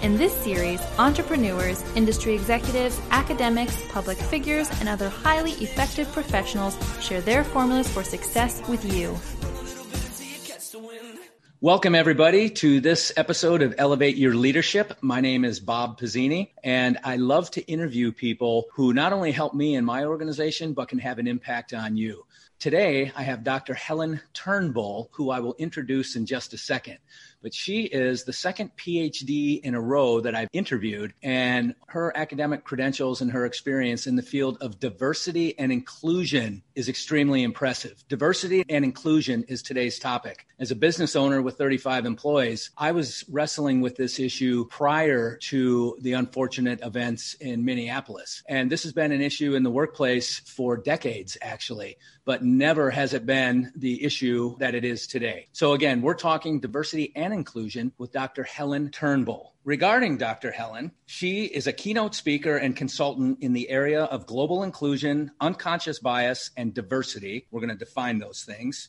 In this series, entrepreneurs, industry executives, academics, public figures, and other highly effective professionals share their formulas for success with you. Welcome, everybody, to this episode of Elevate Your Leadership. My name is Bob Pizzini, and I love to interview people who not only help me in my organization, but can have an impact on you. Today, I have Dr. Helen Turnbull, who I will introduce in just a second but she is the second PhD in a row that I've interviewed. And her academic credentials and her experience in the field of diversity and inclusion is extremely impressive. Diversity and inclusion is today's topic. As a business owner with 35 employees, I was wrestling with this issue prior to the unfortunate events in Minneapolis. And this has been an issue in the workplace for decades, actually but never has it been the issue that it is today. So, again, we're talking diversity and inclusion with Dr. Helen Turnbull. Regarding Dr. Helen, she is a keynote speaker and consultant in the area of global inclusion, unconscious bias, and diversity. We're going to define those things.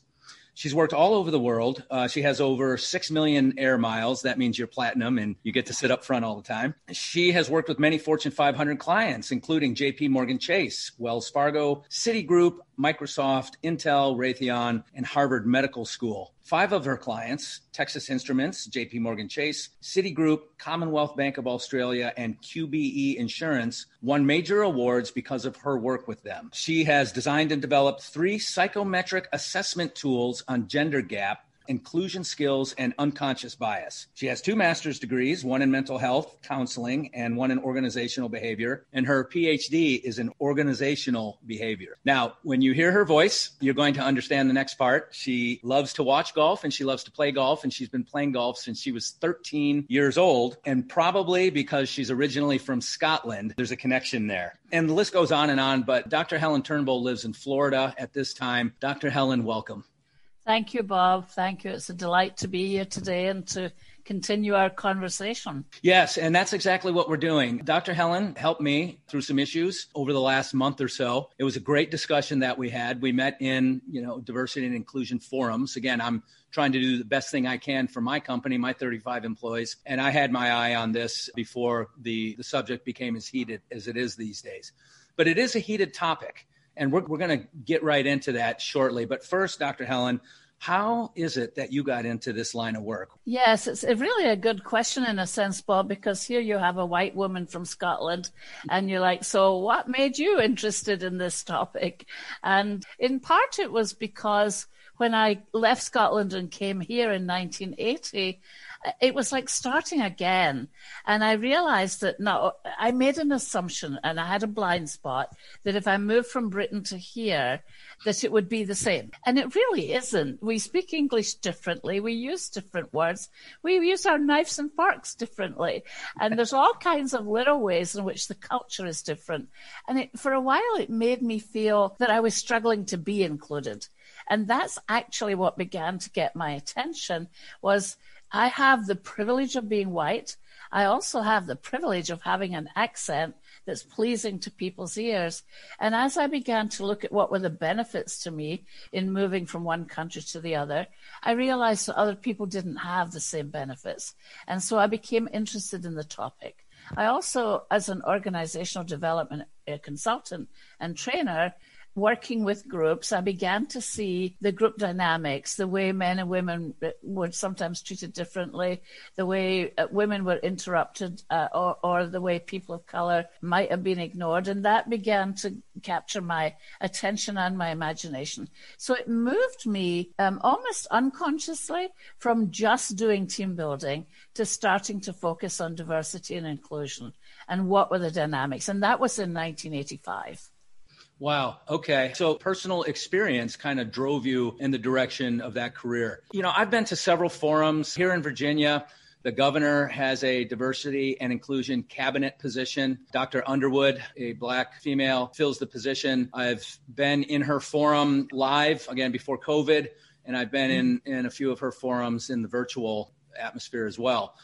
She's worked all over the world. Uh, she has over 6 million air miles. That means you're platinum and you get to sit up front all the time. She has worked with many Fortune 500 clients, including JP Morgan Chase, Wells Fargo, Citigroup, Microsoft, Intel, Raytheon, and Harvard Medical School. Five of her clients, Texas Instruments, JP Morgan Chase, Citigroup, Commonwealth Bank of Australia, and QBE Insurance, won major awards because of her work with them. She has designed and developed three psychometric assessment tools on gender gap inclusion skills, and unconscious bias. She has two master's degrees, one in mental health counseling and one in organizational behavior. And her PhD is in organizational behavior. Now, when you hear her voice, you're going to understand the next part. She loves to watch golf and she loves to play golf. And she's been playing golf since she was 13 years old. And probably because she's originally from Scotland, there's a connection there. And the list goes on and on. But Dr. Helen Turnbull lives in Florida at this time. Dr. Helen, welcome. Thank you, Bob. Thank you. It's a delight to be here today and to continue our conversation. Yes, and that's exactly what we're doing. Dr. Helen helped me through some issues over the last month or so. It was a great discussion that we had. We met in, you know, diversity and inclusion forums. Again, I'm trying to do the best thing I can for my company, my 35 employees, and I had my eye on this before the the subject became as heated as it is these days. But it is a heated topic. And we're, we're going to get right into that shortly. But first, Dr. Helen, how is it that you got into this line of work? Yes, it's really a good question in a sense, Bob, because here you have a white woman from Scotland, and you're like, so what made you interested in this topic? And in part, it was because when I left Scotland and came here in 1980, it was like starting again. And I realized that no, I made an assumption and I had a blind spot that if I moved from Britain to here, that it would be the same. And it really isn't. We speak English differently. We use different words. We use our knives and forks differently. And there's all kinds of little ways in which the culture is different. And it, for a while, it made me feel that I was struggling to be included. And that's actually what began to get my attention was I have the privilege of being white. I also have the privilege of having an accent that's pleasing to people's ears. And as I began to look at what were the benefits to me in moving from one country to the other, I realized that other people didn't have the same benefits. And so I became interested in the topic. I also, as an organizational development uh, consultant and trainer, working with groups, I began to see the group dynamics, the way men and women were sometimes treated differently, the way uh, women were interrupted, uh, or, or the way people of color might have been ignored. And that began to capture my attention and my imagination. So it moved me um, almost unconsciously from just doing team building to starting to focus on diversity and inclusion and what were the dynamics. And that was in 1985. Wow. Okay. So personal experience kind of drove you in the direction of that career. You know, I've been to several forums here in Virginia. The governor has a diversity and inclusion cabinet position. Dr. Underwood, a black female, fills the position. I've been in her forum live again before COVID, and I've been in, in a few of her forums in the virtual atmosphere as well.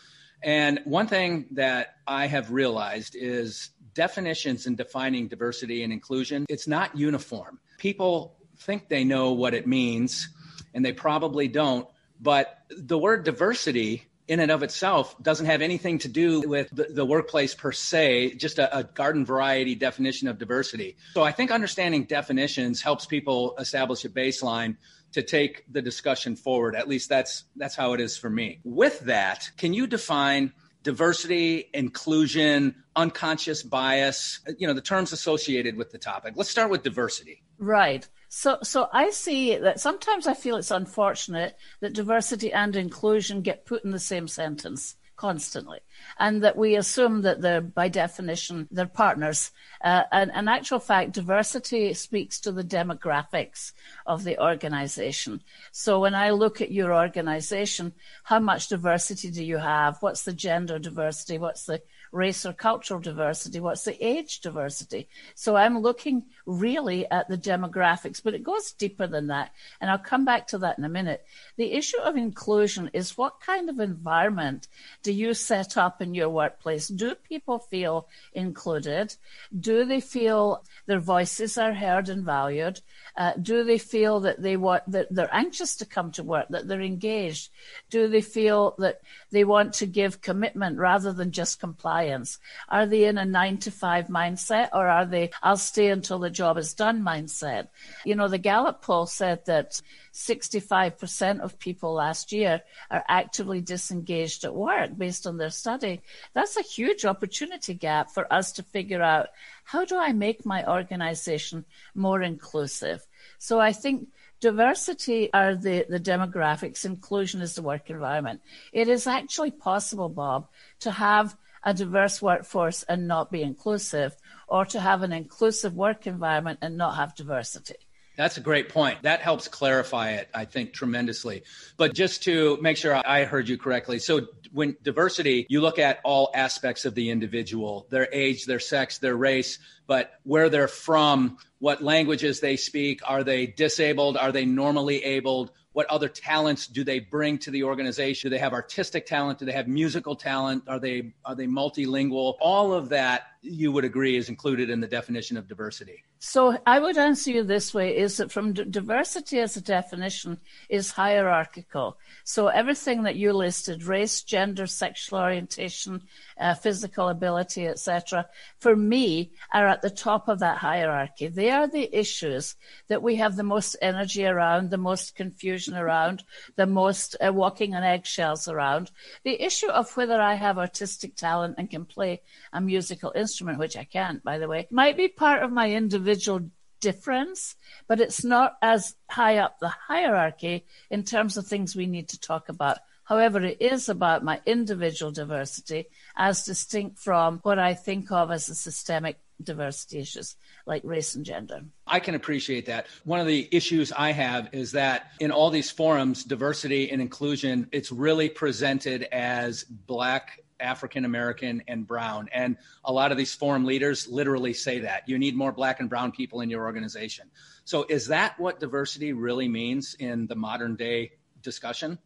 And one thing that I have realized is definitions in defining diversity and inclusion, it's not uniform. People think they know what it means, and they probably don't. But the word diversity in and of itself doesn't have anything to do with the, the workplace per se, just a, a, garden variety definition of diversity. So I think understanding definitions helps people establish a baseline to take the discussion forward. At least that's that's how it is for me. With that, can you define diversity, inclusion, unconscious bias, you know, the terms associated with the topic? Let's start with diversity. Right. So, so I see that sometimes I feel it's unfortunate that diversity and inclusion get put in the same sentence constantly, and that we assume that they're, by definition, they're partners. Uh, and in actual fact, diversity speaks to the demographics of the organization. So when I look at your organization, how much diversity do you have? What's the gender diversity? What's the race or cultural diversity? What's the age diversity? So I'm looking really at the demographics, but it goes deeper than that. And I'll come back to that in a minute. The issue of inclusion is what kind of environment do you set up in your workplace? Do people feel included? Do they feel their voices are heard and valued? Uh, do they feel that they want that they're anxious to come to work, that they're engaged? Do they feel that they want to give commitment rather than just compliance? Are they in a nine to five mindset or are they I'll stay until the job is done mindset? You know, the Gallup poll said that 65% of people last year are actively disengaged at work based on their study. That's a huge opportunity gap for us to figure out how do I make my organization more inclusive? So I think diversity are the, the demographics, inclusion is the work environment. It is actually possible, Bob, to have a diverse workforce and not be inclusive, or to have an inclusive work environment and not have diversity. That's a great point. That helps clarify it, I think, tremendously. But just to make sure I heard you correctly. So, when diversity, you look at all aspects of the individual their age, their sex, their race, but where they're from, what languages they speak. Are they disabled? Are they normally abled? What other talents do they bring to the organization? Do they have artistic talent? Do they have musical talent? Are they are they multilingual? All of that you would agree is included in the definition of diversity. So I would answer you this way is that from d- diversity as a definition is hierarchical. So everything that you listed, race, gender, sexual orientation, uh, physical ability, etc., for me are at the top of that hierarchy. They are the issues that we have the most energy around, the most confusion around, the most uh, walking on eggshells around. The issue of whether I have artistic talent and can play a musical instrument, which I can't, by the way, might be part of my individual difference, but it's not as high up the hierarchy in terms of things we need to talk about. However, it is about my individual diversity as distinct from what I think of as the systemic diversity issues like race and gender. I can appreciate that. One of the issues I have is that in all these forums, diversity and inclusion, it's really presented as black African American and brown. And a lot of these forum leaders literally say that you need more black and brown people in your organization. So, is that what diversity really means in the modern day discussion?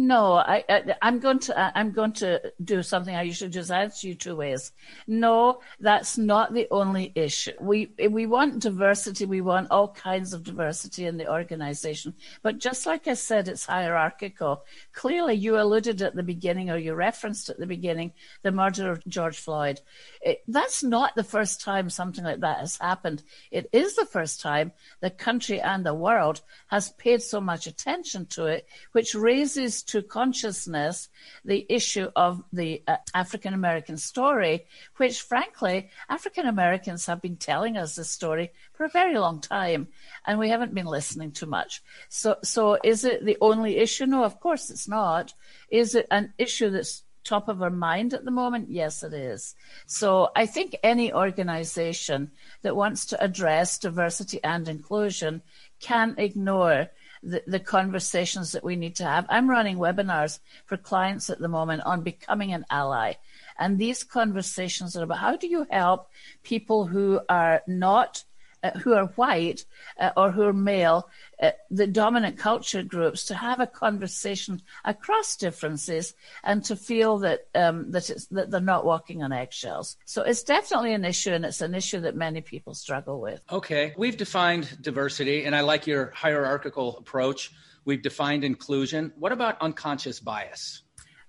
No, I, am going to I'm going to do something I usually just answer you two ways. No, that's not the only issue. We we want diversity. We want all kinds of diversity in the organization. But just like I said, it's hierarchical. Clearly, you alluded at the beginning, or you referenced at the beginning, the murder of George Floyd. It, that's not the first time something like that has happened. It is the first time the country and the world has paid so much attention to it, which raises to consciousness the issue of the uh, African American story, which frankly, African Americans have been telling us this story for a very long time, and we haven't been listening too much. So, so is it the only issue? No, of course it's not. Is it an issue that's top of our mind at the moment? Yes, it is. So I think any organization that wants to address diversity and inclusion can ignore the, the conversations that we need to have. I'm running webinars for clients at the moment on becoming an ally. And these conversations are about how do you help people who are not uh, who are white uh, or who are male, uh, the dominant culture groups, to have a conversation across differences and to feel that um, that, it's, that they're not walking on eggshells. So it's definitely an issue, and it's an issue that many people struggle with. Okay, we've defined diversity, and I like your hierarchical approach. We've defined inclusion. What about unconscious bias?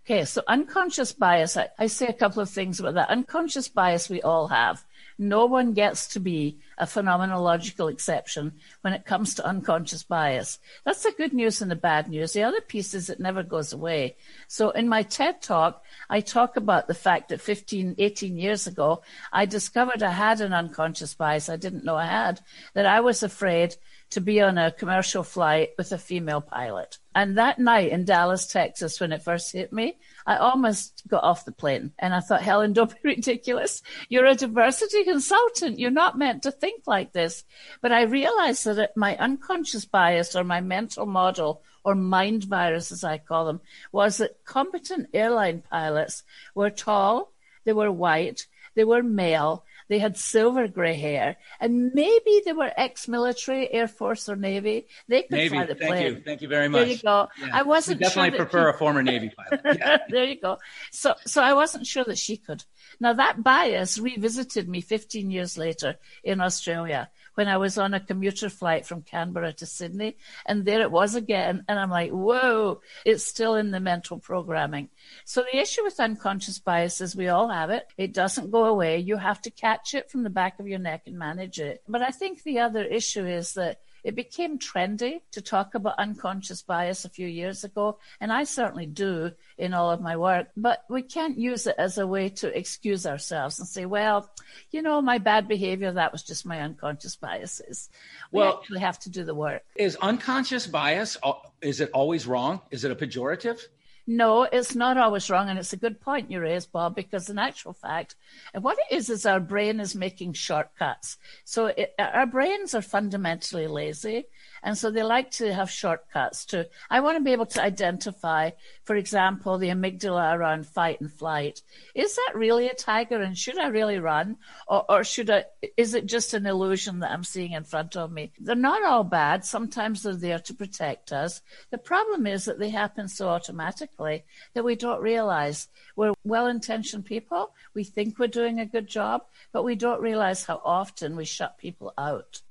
Okay, so unconscious bias, I, I, say a couple of things about that. Unconscious bias we all have. No one gets to be a phenomenological exception when it comes to unconscious bias. That's the good news and the bad news. The other piece is it never goes away. So in my TED talk, I talk about the fact that 15, 18 years ago, I discovered I had an unconscious bias I didn't know I had, that I was afraid to be on a commercial flight with a female pilot. And that night in Dallas, Texas, when it first hit me, I almost got off the plane and I thought, Helen, don't be ridiculous. You're a diversity consultant. You're not meant to think like this. But I realized that my unconscious bias or my mental model or mind virus, as I call them, was that competent airline pilots were tall, they were white, they were male, they had silver gray hair, and maybe they were ex-military, Air Force or Navy. They could Navy. fly the plane. Thank you. Thank you very much. There you go. Yeah. I wasn't we definitely sure prefer he- a former Navy pilot. Yeah. there you go. So, so I wasn't sure that she could. Now that bias revisited me 15 years later in Australia when I was on a commuter flight from Canberra to Sydney. And there it was again. And I'm like, whoa, it's still in the mental programming. So the issue with unconscious bias is we all have it. It doesn't go away. You have to catch it from the back of your neck and manage it. But I think the other issue is that it became trendy to talk about unconscious bias a few years ago, and I certainly do in all of my work, but we can't use it as a way to excuse ourselves and say, well, you know, my bad behavior, that was just my unconscious biases. We Well- actually have to do the work. Is unconscious bias, uh, is it always wrong? Is it a pejorative? No, it's not always wrong. And it's a good point you raised, Bob, because in actual fact, what it is, is our brain is making shortcuts. So it, our brains are fundamentally lazy. And so they like to have shortcuts to, I want to be able to identify, for example, the amygdala around fight and flight. Is that really a tiger? And should I really run? Or, or should I, is it just an illusion that I'm seeing in front of me? They're not all bad. Sometimes they're there to protect us. The problem is that they happen so automatically that we don't realize we're well intentioned people. We think we're doing a good job, but we don't realize how often we shut people out.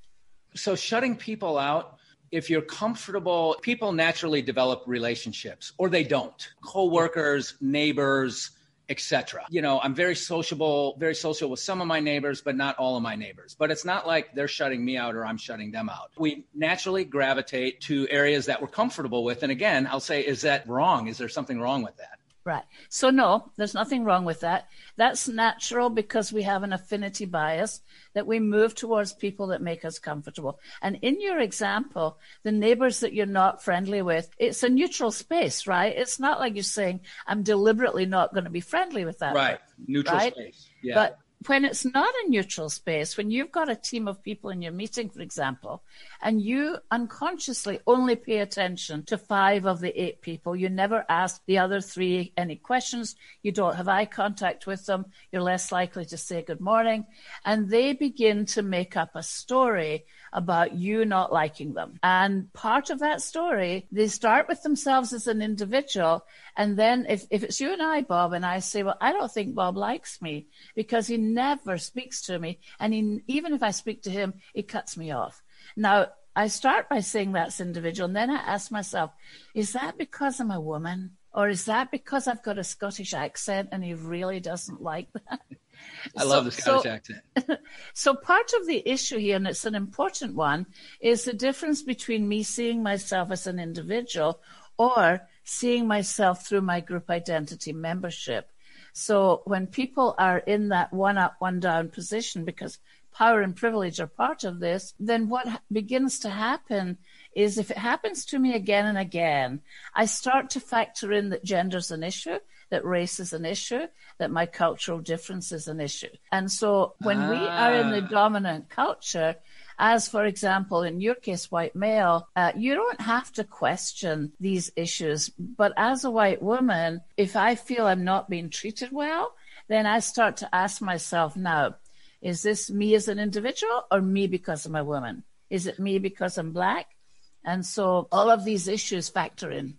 So shutting people out, if you're comfortable, people naturally develop relationships or they don't. Co-workers, neighbors, etc. You know, I'm very sociable, very social with some of my neighbors, but not all of my neighbors. But it's not like they're shutting me out or I'm shutting them out. We naturally gravitate to areas that we're comfortable with. And again, I'll say, is that wrong? Is there something wrong with that? Right. So no, there's nothing wrong with that. That's natural because we have an affinity bias that we move towards people that make us comfortable. And in your example, the neighbors that you're not friendly with, it's a neutral space, right? It's not like you're saying, I'm deliberately not going to be friendly with that. Right. Neutral Right. space. Yeah. But when it's not a neutral space, when you've got a team of people in your meeting, for example, and you unconsciously only pay attention to five of the eight people, you never ask the other three any questions, you don't have eye contact with them, you're less likely to say good morning, and they begin to make up a story about you not liking them. And part of that story, they start with themselves as an individual. And then if, if it's you and I, Bob, and I say, well, I don't think Bob likes me because he never speaks to me. And he, even if I speak to him, he cuts me off. Now, I start by saying that's individual. And then I ask myself, is that because I'm a woman? Or is that because I've got a Scottish accent and he really doesn't like that? I love the So- Scottish so- accent. so part of the issue here, and it's an important one, is the difference between me seeing myself as an individual or seeing myself through my group identity membership. So when people are in that one up, one down position, because power and privilege are part of this, then what begins to happen is if it happens to me again and again, I start to factor in that gender's an issue, that race is an issue, that my cultural difference is an issue. And so when we are in the Ah. dominant culture, As, for example, in your case, white male, uh, you don't have to question these issues. But as a white woman, if I feel I'm not being treated well, then I start to ask myself now, is this me as an individual or me because I'm a woman? Is it me because I'm black? And so all of these issues factor in.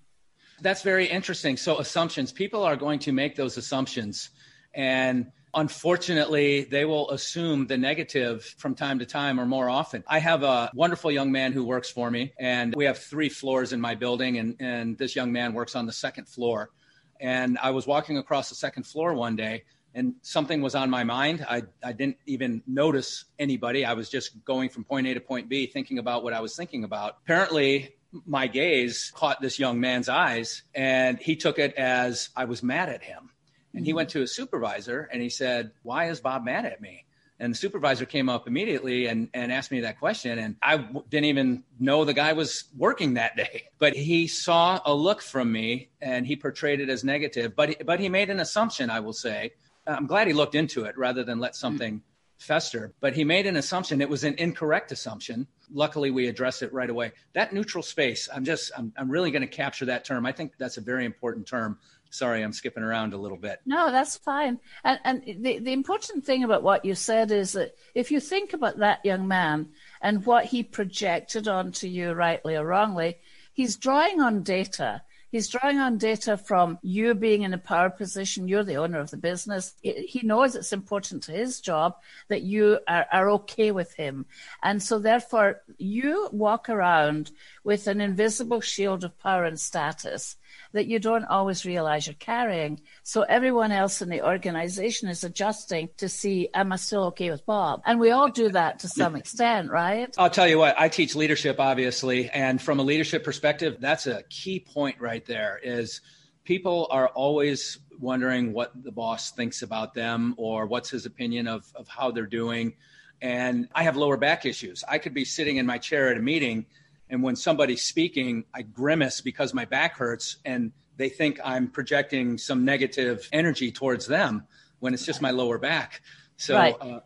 That's very interesting. So, assumptions, people are going to make those assumptions. And unfortunately, they will assume the negative from time to time or more often. I have a wonderful young man who works for me, and we have three floors in my building, and, and this young man works on the second floor. And I was walking across the second floor one day, and something was on my mind. I, I didn't even notice anybody. I was just going from point A to point B, thinking about what I was thinking about. Apparently, my gaze caught this young man's eyes, and he took it as I was mad at him. And he hmm. went to his supervisor and he said, Why is Bob mad at me? And the supervisor came up immediately and, and asked me that question. And I w- didn't even know the guy was working that day. But he saw a look from me and he portrayed it as negative. But, he, but he made an assumption, I will say. I'm glad he looked into it rather than let hmm. something fester. But he made an assumption. It was an incorrect assumption. Luckily, we addressed it right away. That neutral space, I'm just, I'm, I'm really going to capture that term. I think that's a very important term sorry, I'm skipping around a little bit. No, that's fine. And, and the, the important thing about what you said is that if you think about that young man and what he projected onto you, rightly or wrongly, he's drawing on data. He's drawing on data from you being in a power position. You're the owner of the business. He knows it's important to his job that you are, are okay with him. And so therefore you walk around with an invisible shield of power and status that you don't always realize you're carrying. So everyone else in the organization is adjusting to see, am I still okay with Bob? And we all do that to some extent, right? I'll tell you what, I teach leadership, obviously. And from a leadership perspective, that's a key point right there is people are always wondering what the boss thinks about them or what's his opinion of, of how they're doing. And I have lower back issues. I could be sitting in my chair at a meeting and when somebody's speaking, I grimace because my back hurts and they think I'm projecting some negative energy towards them when it's just my lower back. So, right. uh,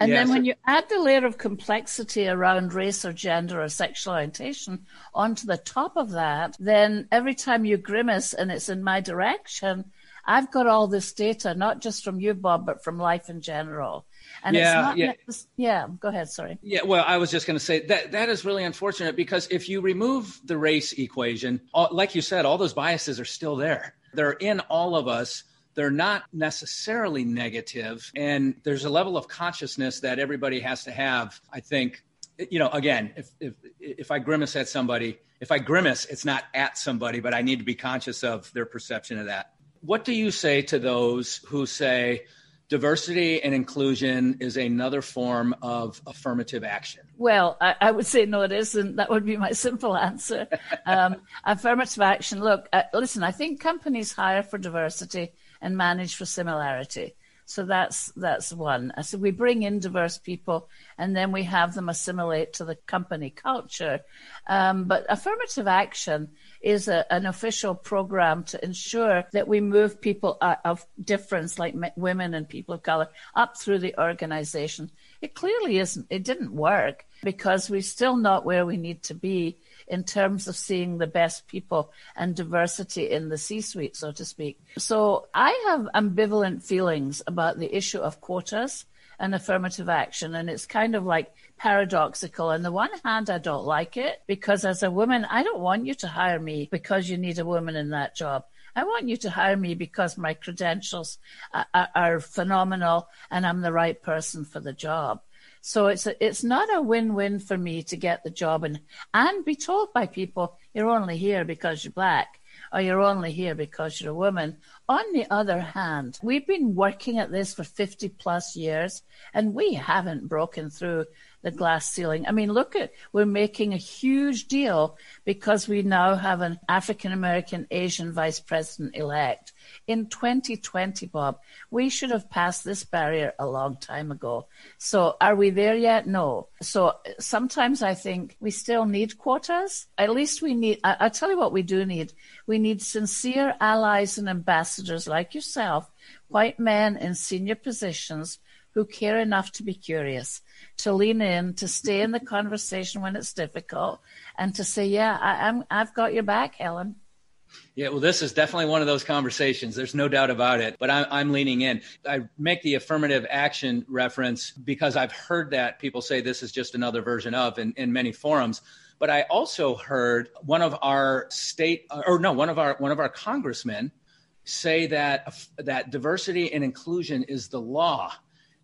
and yeah, then when you add the layer of complexity around race or gender or sexual orientation onto the top of that, then every time you grimace and it's in my direction, I've got all this data, not just from you, Bob, but from life in general. And yeah, yeah. yeah, go ahead. Sorry. Yeah, well, I was just going to say that that is really unfortunate because if you remove the race equation, all, like you said, all those biases are still there. They're in all of us. They're not necessarily negative, and there's a level of consciousness that everybody has to have. I think, you know, again, if if if I grimace at somebody, if I grimace, it's not at somebody, but I need to be conscious of their perception of that. What do you say to those who say, diversity and inclusion is another form of affirmative action? Well, I, I, would say no, it isn't. That would be my simple answer. Um, affirmative action. Look, uh, listen. I think companies hire for diversity and manage for similarity. So that's that's one. So we bring in diverse people, and then we have them assimilate to the company culture. Um, but affirmative action is a, an official program to ensure that we move people of difference, like women and people of color, up through the organization. It clearly isn't. It didn't work because we're still not where we need to be in terms of seeing the best people and diversity in the C suite, so to speak. So I have ambivalent feelings about the issue of quotas and affirmative action. And it's kind of like paradoxical. On the one hand, I don't like it because as a woman, I don't want you to hire me because you need a woman in that job. I want you to hire me because my credentials are, are phenomenal and I'm the right person for the job. So it's a, it's not a win-win for me to get the job and and be told by people you're only here because you're black or you're only here because you're a woman. On the other hand, we've been working at this for 50 plus years and we haven't broken through the glass ceiling. I mean, look at, we're making a huge deal because we now have an African American Asian vice president elect in 2020, Bob. We should have passed this barrier a long time ago. So are we there yet? No. So sometimes I think we still need quotas. At least we need, I, I'll tell you what we do need. We need sincere allies and ambassadors like yourself, white men in senior positions who care enough to be curious, to lean in, to stay in the conversation when it's difficult, and to say, "Yeah, I, I'm, I've got your back, Helen." Yeah, well, this is definitely one of those conversations. There's no doubt about it. But I'm, I'm, leaning in. I make the affirmative action reference because I've heard that people say this is just another version of in, in many forums. But I also heard one of our state, or no, one of our one of our congressmen say that that diversity and inclusion is the law.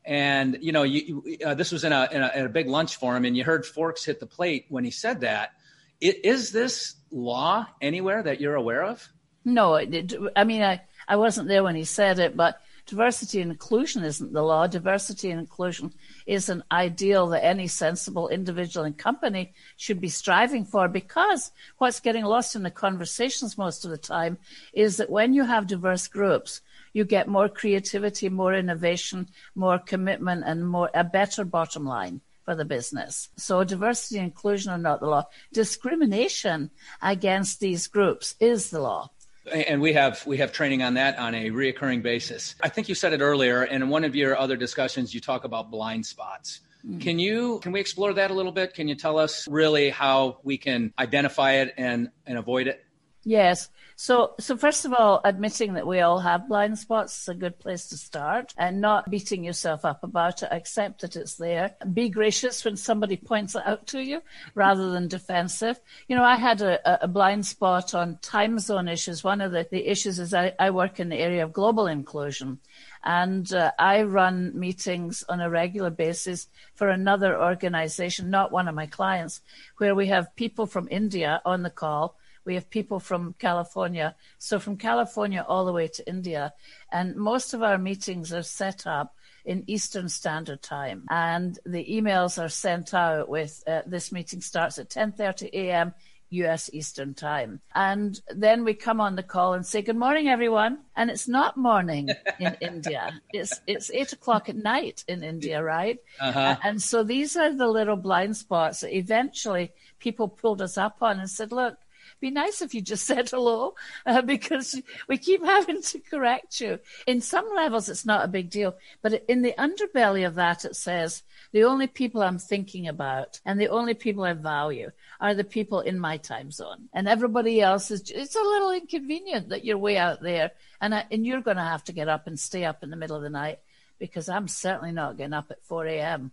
And you know, you, uh, this was in a, in a, in a big lunch forum, and you heard forks hit the plate when he said that. It, is this law anywhere that you're aware of? No, it, I mean, I, I wasn't there when he said it, but diversity and inclusion isn't the law. Diversity and inclusion is an ideal that any sensible individual and company should be striving for because what's getting lost in the conversations most of the time is that when you have diverse groups, you get more creativity, more innovation, more commitment, and more a better bottom line for the business. So diversity and inclusion are not the law. Discrimination against these groups is the law. And we have we have training on that on a reoccurring basis. I think you said it earlier, and in one of your other discussions, you talk about blind spots. Mm. Can you can we explore that a little bit? Can you tell us really how we can identify it and and avoid it? Yes. So, so first of all, admitting that we all have blind spots is a good place to start and not beating yourself up about it. Accept that it's there. Be gracious when somebody points it out to you rather than defensive. You know, I had a, a blind spot on time zone issues. One of the, the issues is I, I work in the area of global inclusion and uh, I run meetings on a regular basis for another organization, not one of my clients, where we have people from India on the call we have people from California. So from California all the way to India. And most of our meetings are set up in Eastern Standard Time. And the emails are sent out with uh, this meeting starts at 10:30 a.m. US Eastern Time. And then we come on the call and say, Good morning, everyone. And it's not morning in India. It's it's eight o'clock at night in India, right? Uh-huh. And so these are the little blind spots that eventually people pulled us up on and said, Look, be nice if you just said hello uh, because we keep having to correct you. In some levels, it's not a big deal, but in the underbelly of that, it says the only people I'm thinking about and the only people I value are the people in my time zone, and everybody else is. It's a little inconvenient that you're way out there, and I, and you're going to have to get up and stay up in the middle of the night because I'm certainly not getting up at 4 a.m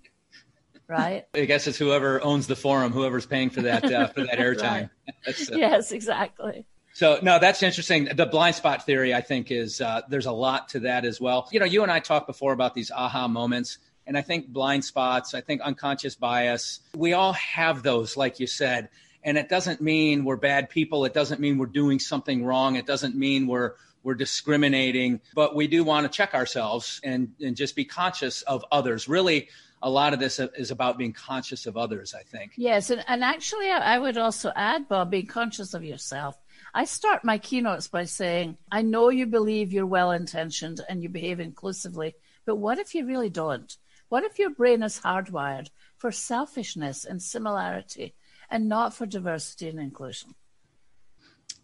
right? I guess it's whoever owns the forum, whoever's paying for that uh, for that airtime. uh, yes, exactly. So no, that's interesting. The blind spot theory, I think, is uh, there's a lot to that as well. You know, you and I talked before about these aha moments, and I think blind spots, I think unconscious bias, we all have those, like you said. And it doesn't mean we're bad people. It doesn't mean we're doing something wrong. It doesn't mean we're we're discriminating, but we do want to check ourselves and, and just be conscious of others. Really, a lot of this is about being conscious of others, I think. Yes. And, and actually, I would also add, Bob, being conscious of yourself. I start my keynotes by saying, I know you believe you're well intentioned and you behave inclusively, but what if you really don't? What if your brain is hardwired for selfishness and similarity and not for diversity and inclusion?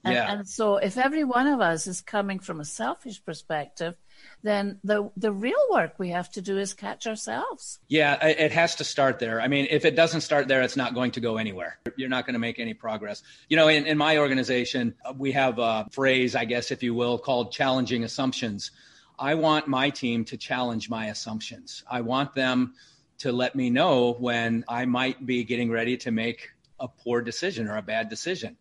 And, yeah. and so, if every one of us is coming from a selfish perspective, then the the real work we have to do is catch ourselves. Yeah, it has to start there. I mean, if it doesn't start there, it's not going to go anywhere. You're not going to make any progress. You know, in, in my organization, we have a phrase, I guess, if you will, called challenging assumptions. I want my team to challenge my assumptions. I want them to let me know when I might be getting ready to make a poor decision or a bad decision.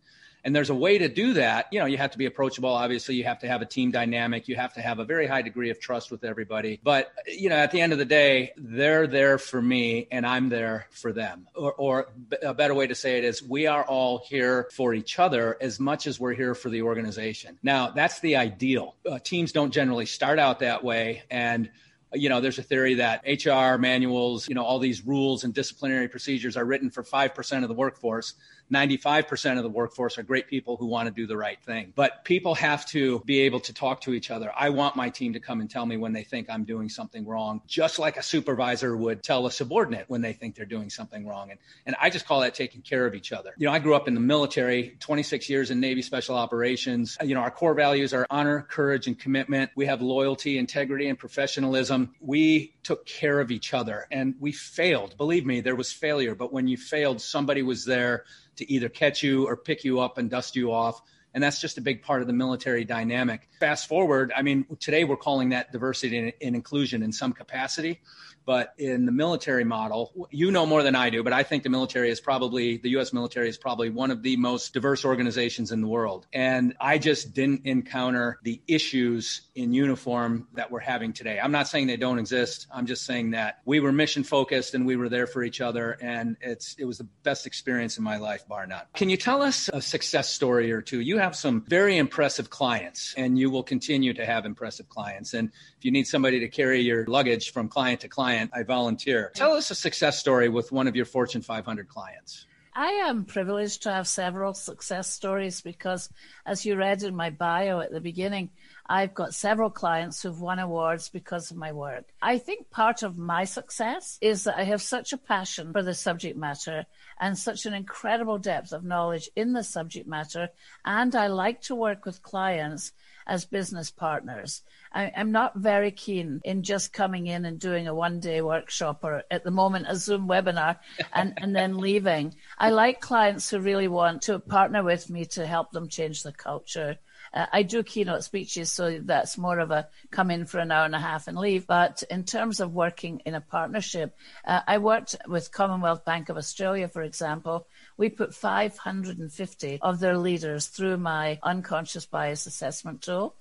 And there's a way to do that. You know, you have to be approachable. Obviously, you have to have a team dynamic. You have to have a very high degree of trust with everybody. But, you know, at the end of the day, they're there for me and I'm there for them. Or, or a better way to say it is we are all here for each other as much as we're here for the organization. Now, that's the ideal. Uh, teams don't generally start out that way. And you know, there's a theory that HR manuals, you know, all these rules and disciplinary procedures are written for 5% of the workforce. 95% of the workforce are great people who want to do the right thing. But people have to be able to talk to each other. I want my team to come and tell me when they think I'm doing something wrong, just like a supervisor would tell a subordinate when they think they're doing something wrong. And, and I just call that taking care of each other. You know, I grew up in the military, 26 years in Navy Special Operations. You know, our core values are honor, courage, and commitment. We have loyalty, integrity, and professionalism. We took care of each other and we failed. Believe me, there was failure, but when you failed, somebody was there to either catch you or pick you up and dust you off. And that's just a big part of the military dynamic. Fast forward, I mean, today we're calling that diversity and, inclusion in some capacity. But in the military model, you know more than I do, but I think the military is probably, the US military is probably one of the most diverse organizations in the world. And I just didn't encounter the issues in uniform that we're having today. I'm not saying they don't exist. I'm just saying that we were mission focused and we were there for each other. And it's, it was the best experience in my life, bar none. Can you tell us a success story or two? You have some very impressive clients and you will continue to have impressive clients. And if you need somebody to carry your luggage from client to client, I volunteer. Tell us a success story with one of your Fortune 500 clients. I am privileged to have several success stories because, as you read in my bio at the beginning, I've got several clients who've won awards because of my work. I think part of my success is that I have such a passion for the subject matter and such an incredible depth of knowledge in the subject matter. And I like to work with clients as business partners. I, am not very keen in just coming in and doing a one day workshop or at the moment a Zoom webinar and, and then leaving. I like clients who really want to partner with me to help them change the culture. Uh, I do keynote speeches, so that's more of a come in for an hour and a half and leave. But in terms of working in a partnership, uh, I worked with Commonwealth Bank of Australia, for example. We put 550 of their leaders through my unconscious bias assessment tool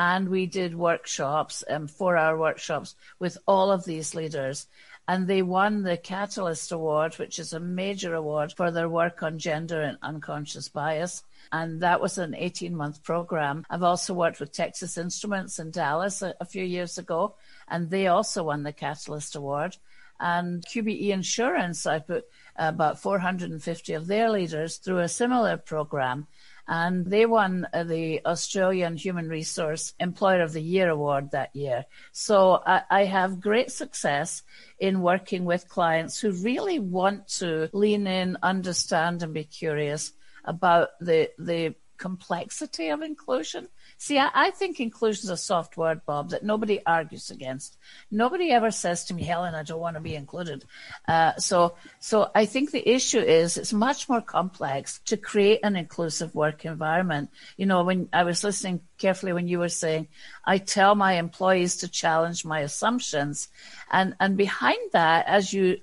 and we did workshops, um, four hour workshops with all of these leaders. And they won the Catalyst Award, which is a major award for their work on gender and unconscious bias. And that was an 18 month program. I've also worked with Texas Instruments in Dallas a, a few years ago, and they also won the Catalyst Award. And QBE Insurance, I put uh, about 450 of their leaders through a similar program and they won uh, the Australian Human Resource Employer of the Year award that year. So I, I have great success in working with clients who really want to lean in, understand, and be curious about the the complexity of inclusion See, I, I think inclusion is a soft word, Bob, that nobody argues against. Nobody ever says to me, Helen, I don't want to be included. Uh, so, so I think the issue is it's much more complex to create an inclusive work environment. You know, when I was listening carefully when you were saying, I tell my employees to challenge my assumptions. And, and behind that, as you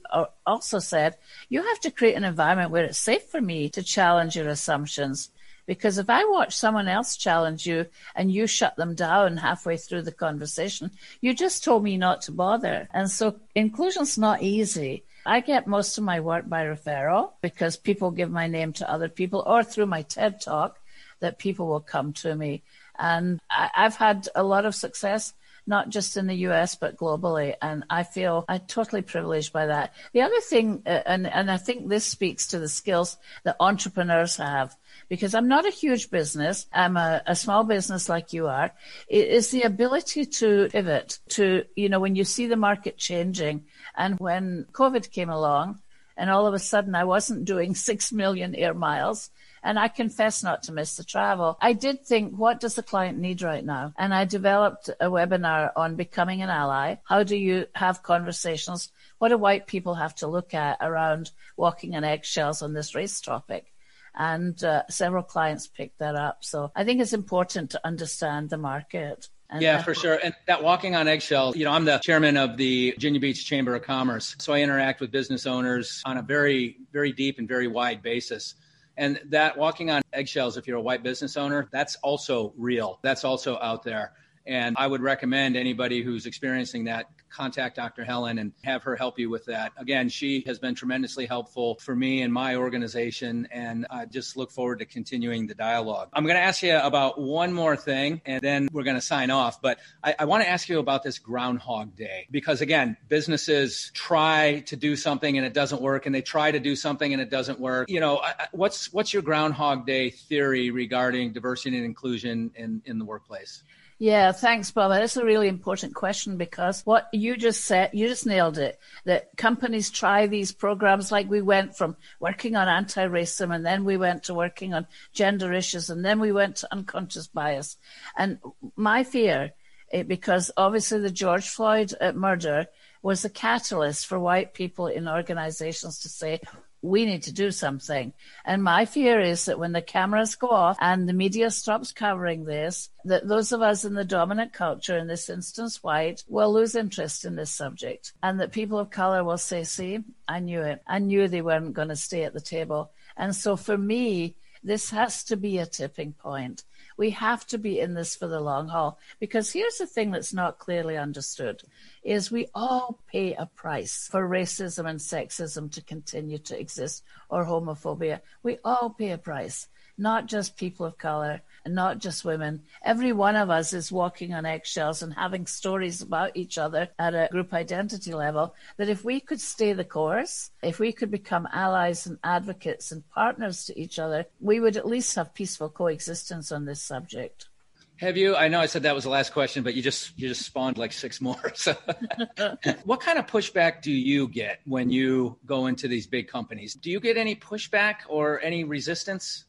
also said, you have to create an environment where it's safe for me to challenge your assumptions. Because if I watch someone else challenge you and you shut them down halfway through the conversation, you just told me not to bother. And so inclusion's not easy. I get most of my work by referral because people give my name to other people or through my TED talk that people will come to me. And I, have had a lot of success not just in the US, but globally. And I feel I'm totally privileged by that. The other thing, uh, and, and I think this speaks to the skills that entrepreneurs have, because I'm not a huge business. I'm a, a small business like you are. It is the ability to pivot to, you know, when you see the market changing and when COVID came along and all of a sudden I wasn't doing six million air miles. And I confess not to miss the travel. I did think, what does the client need right now? And I developed a webinar on becoming an ally. How do you have conversations? What do white people have to look at around walking on eggshells on this race topic? and uh, several clients picked that up. So I think it's important to understand the market. And yeah, for sure. And that walking on eggshells, you know, I'm the chairman of the Virginia Beach Chamber of Commerce. So I interact with business owners on a very, very deep and very wide basis. And that walking on eggshells, if you're a white business owner, that's also real. That's also out there. And I would recommend anybody who's experiencing that contact Dr. Helen and have her help you with that. Again, she has been tremendously helpful for me and my organization, and I just look forward to continuing the dialogue. I'm going to ask you about one more thing, and then we're going to sign off. But I, I want to ask you about this Groundhog Day because, again, businesses try to do something and it doesn't work, and they try to do something and it doesn't work. You know, what's what's your Groundhog Day theory regarding diversity and inclusion in, in the workplace? Yeah, thanks, Bob. That's a really important question because what you just said, you just nailed it. That companies try these programs like we went from working on anti-racism and then we went to working on gender issues and then we went to unconscious bias. And my fear, eh, because obviously the George Floyd uh, murder was a catalyst for white people in organizations to say, we need to do something. And my fear is that when the cameras go off and the media stops covering this, that those of us in the dominant culture, in this instance white, will lose interest in this subject. And that people of color will say, see, I knew it. I knew they weren't going to stay at the table. And so for me, this has to be a tipping point. We have to be in this for the long haul because here's the thing that's not clearly understood is we all pay a price for racism and sexism to continue to exist or homophobia. We all pay a price, not just people of color and not just women. Every one of us is walking on eggshells and having stories about each other at a group identity level that if we could stay the course, if we could become allies and advocates and partners to each other, we would at least have peaceful coexistence on this subject. Have you? I know I said that was the last question, but you just you just spawned like six more. So, what kind of pushback do you get when you go into these big companies? Do you get any pushback or any resistance?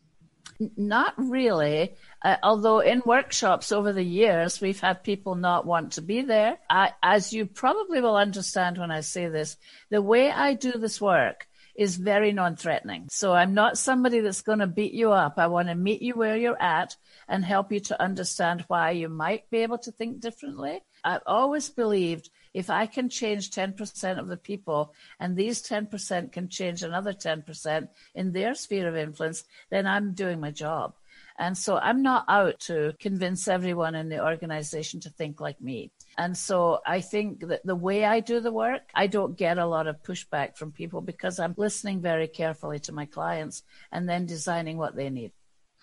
Not really. Uh, although in workshops over the years, we've had people not want to be there. I, as you probably will understand when I say this, the way I do this work is very non-threatening. So I'm not somebody that's going to beat you up. I want to meet you where you're at and help you to understand why you might be able to think differently. I've always believed if I can change 10% of the people and these 10% can change another 10% in their sphere of influence, then I'm doing my job. And so I'm not out to convince everyone in the organization to think like me. And so I think that the way I do the work, I don't get a lot of pushback from people because I'm listening very carefully to my clients and then designing what they need.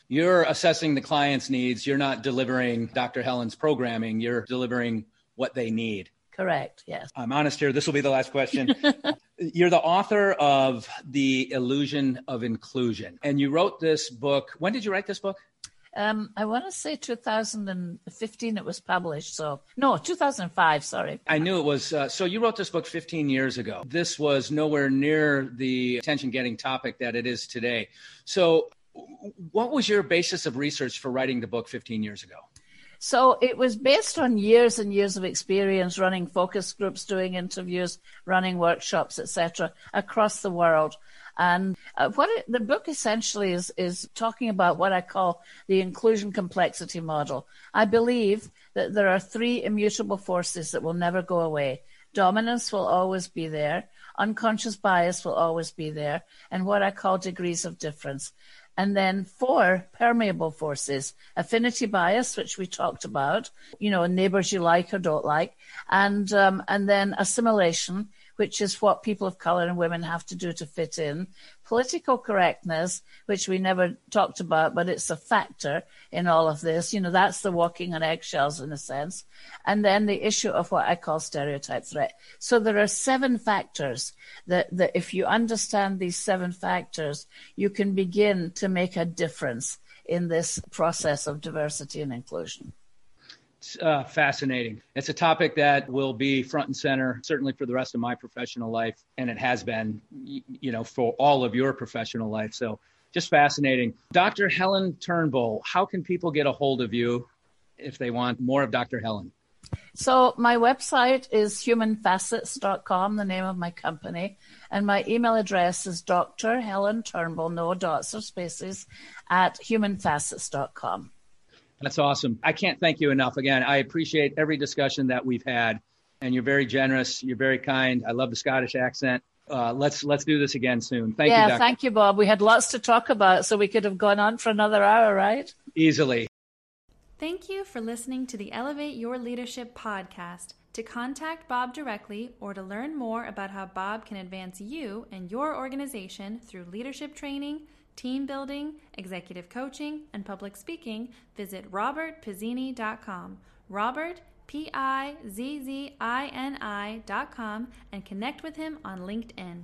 You're assessing the client's needs. You're not delivering Dr. Helen's programming. You're delivering what they need. Correct. Yes. I'm honest here. This will be the last question. You're the author of The Illusion of Inclusion, and you wrote this book. When did you write this book? Um, I want to say 2015 it was published. So, no, 2005, sorry. I knew it was. Uh, so, you wrote this book 15 years ago. This was nowhere near the attention getting topic that it is today. So, what was your basis of research for writing the book 15 years ago? So it was based on years and years of experience running focus groups, doing interviews, running workshops, etc., across the world. And uh, what it, the book essentially is is talking about what I call the inclusion complexity model. I believe that there are three immutable forces that will never go away. Dominance will always be there. Unconscious bias will always be there. And what I call degrees of difference. And then four permeable forces, affinity bias, which we talked about, you know, neighbors you like or don't like, and, um, and then assimilation, which is what people of color and women have to do to fit in. Political correctness, which we never talked about, but it's a factor in all of this. You know, that's the walking on eggshells in a sense. And then the issue of what I call stereotype threat. So there are seven factors that, that if you understand these seven factors, you can begin to make a difference in this process of diversity and inclusion uh, fascinating. It's a topic that will be front and center, certainly for the rest of my professional life, and it has been, you know, for all of your professional life. So just fascinating. Dr. Helen Turnbull, how can people get a hold of you if they want more of Dr. Helen? So my website is humanfacets.com, the name of my company, and my email address is Dr. Helen Turnbull, no dots or spaces, at humanfacets.com. That's awesome. I can't thank you enough. Again, I appreciate every discussion that we've had, and you're very generous. You're very kind. I love the Scottish accent. Uh, let's let's do this again soon. Thank yeah, you. Yeah, thank you, Bob. We had lots to talk about, so we could have gone on for another hour, right? Easily. Thank you for listening to the Elevate Your Leadership podcast. To contact Bob directly or to learn more about how Bob can advance you and your organization through leadership training, team building, executive coaching, and public speaking, visit robertpizzini.com. Robert, P I Z Z I N I.com, and connect with him on LinkedIn.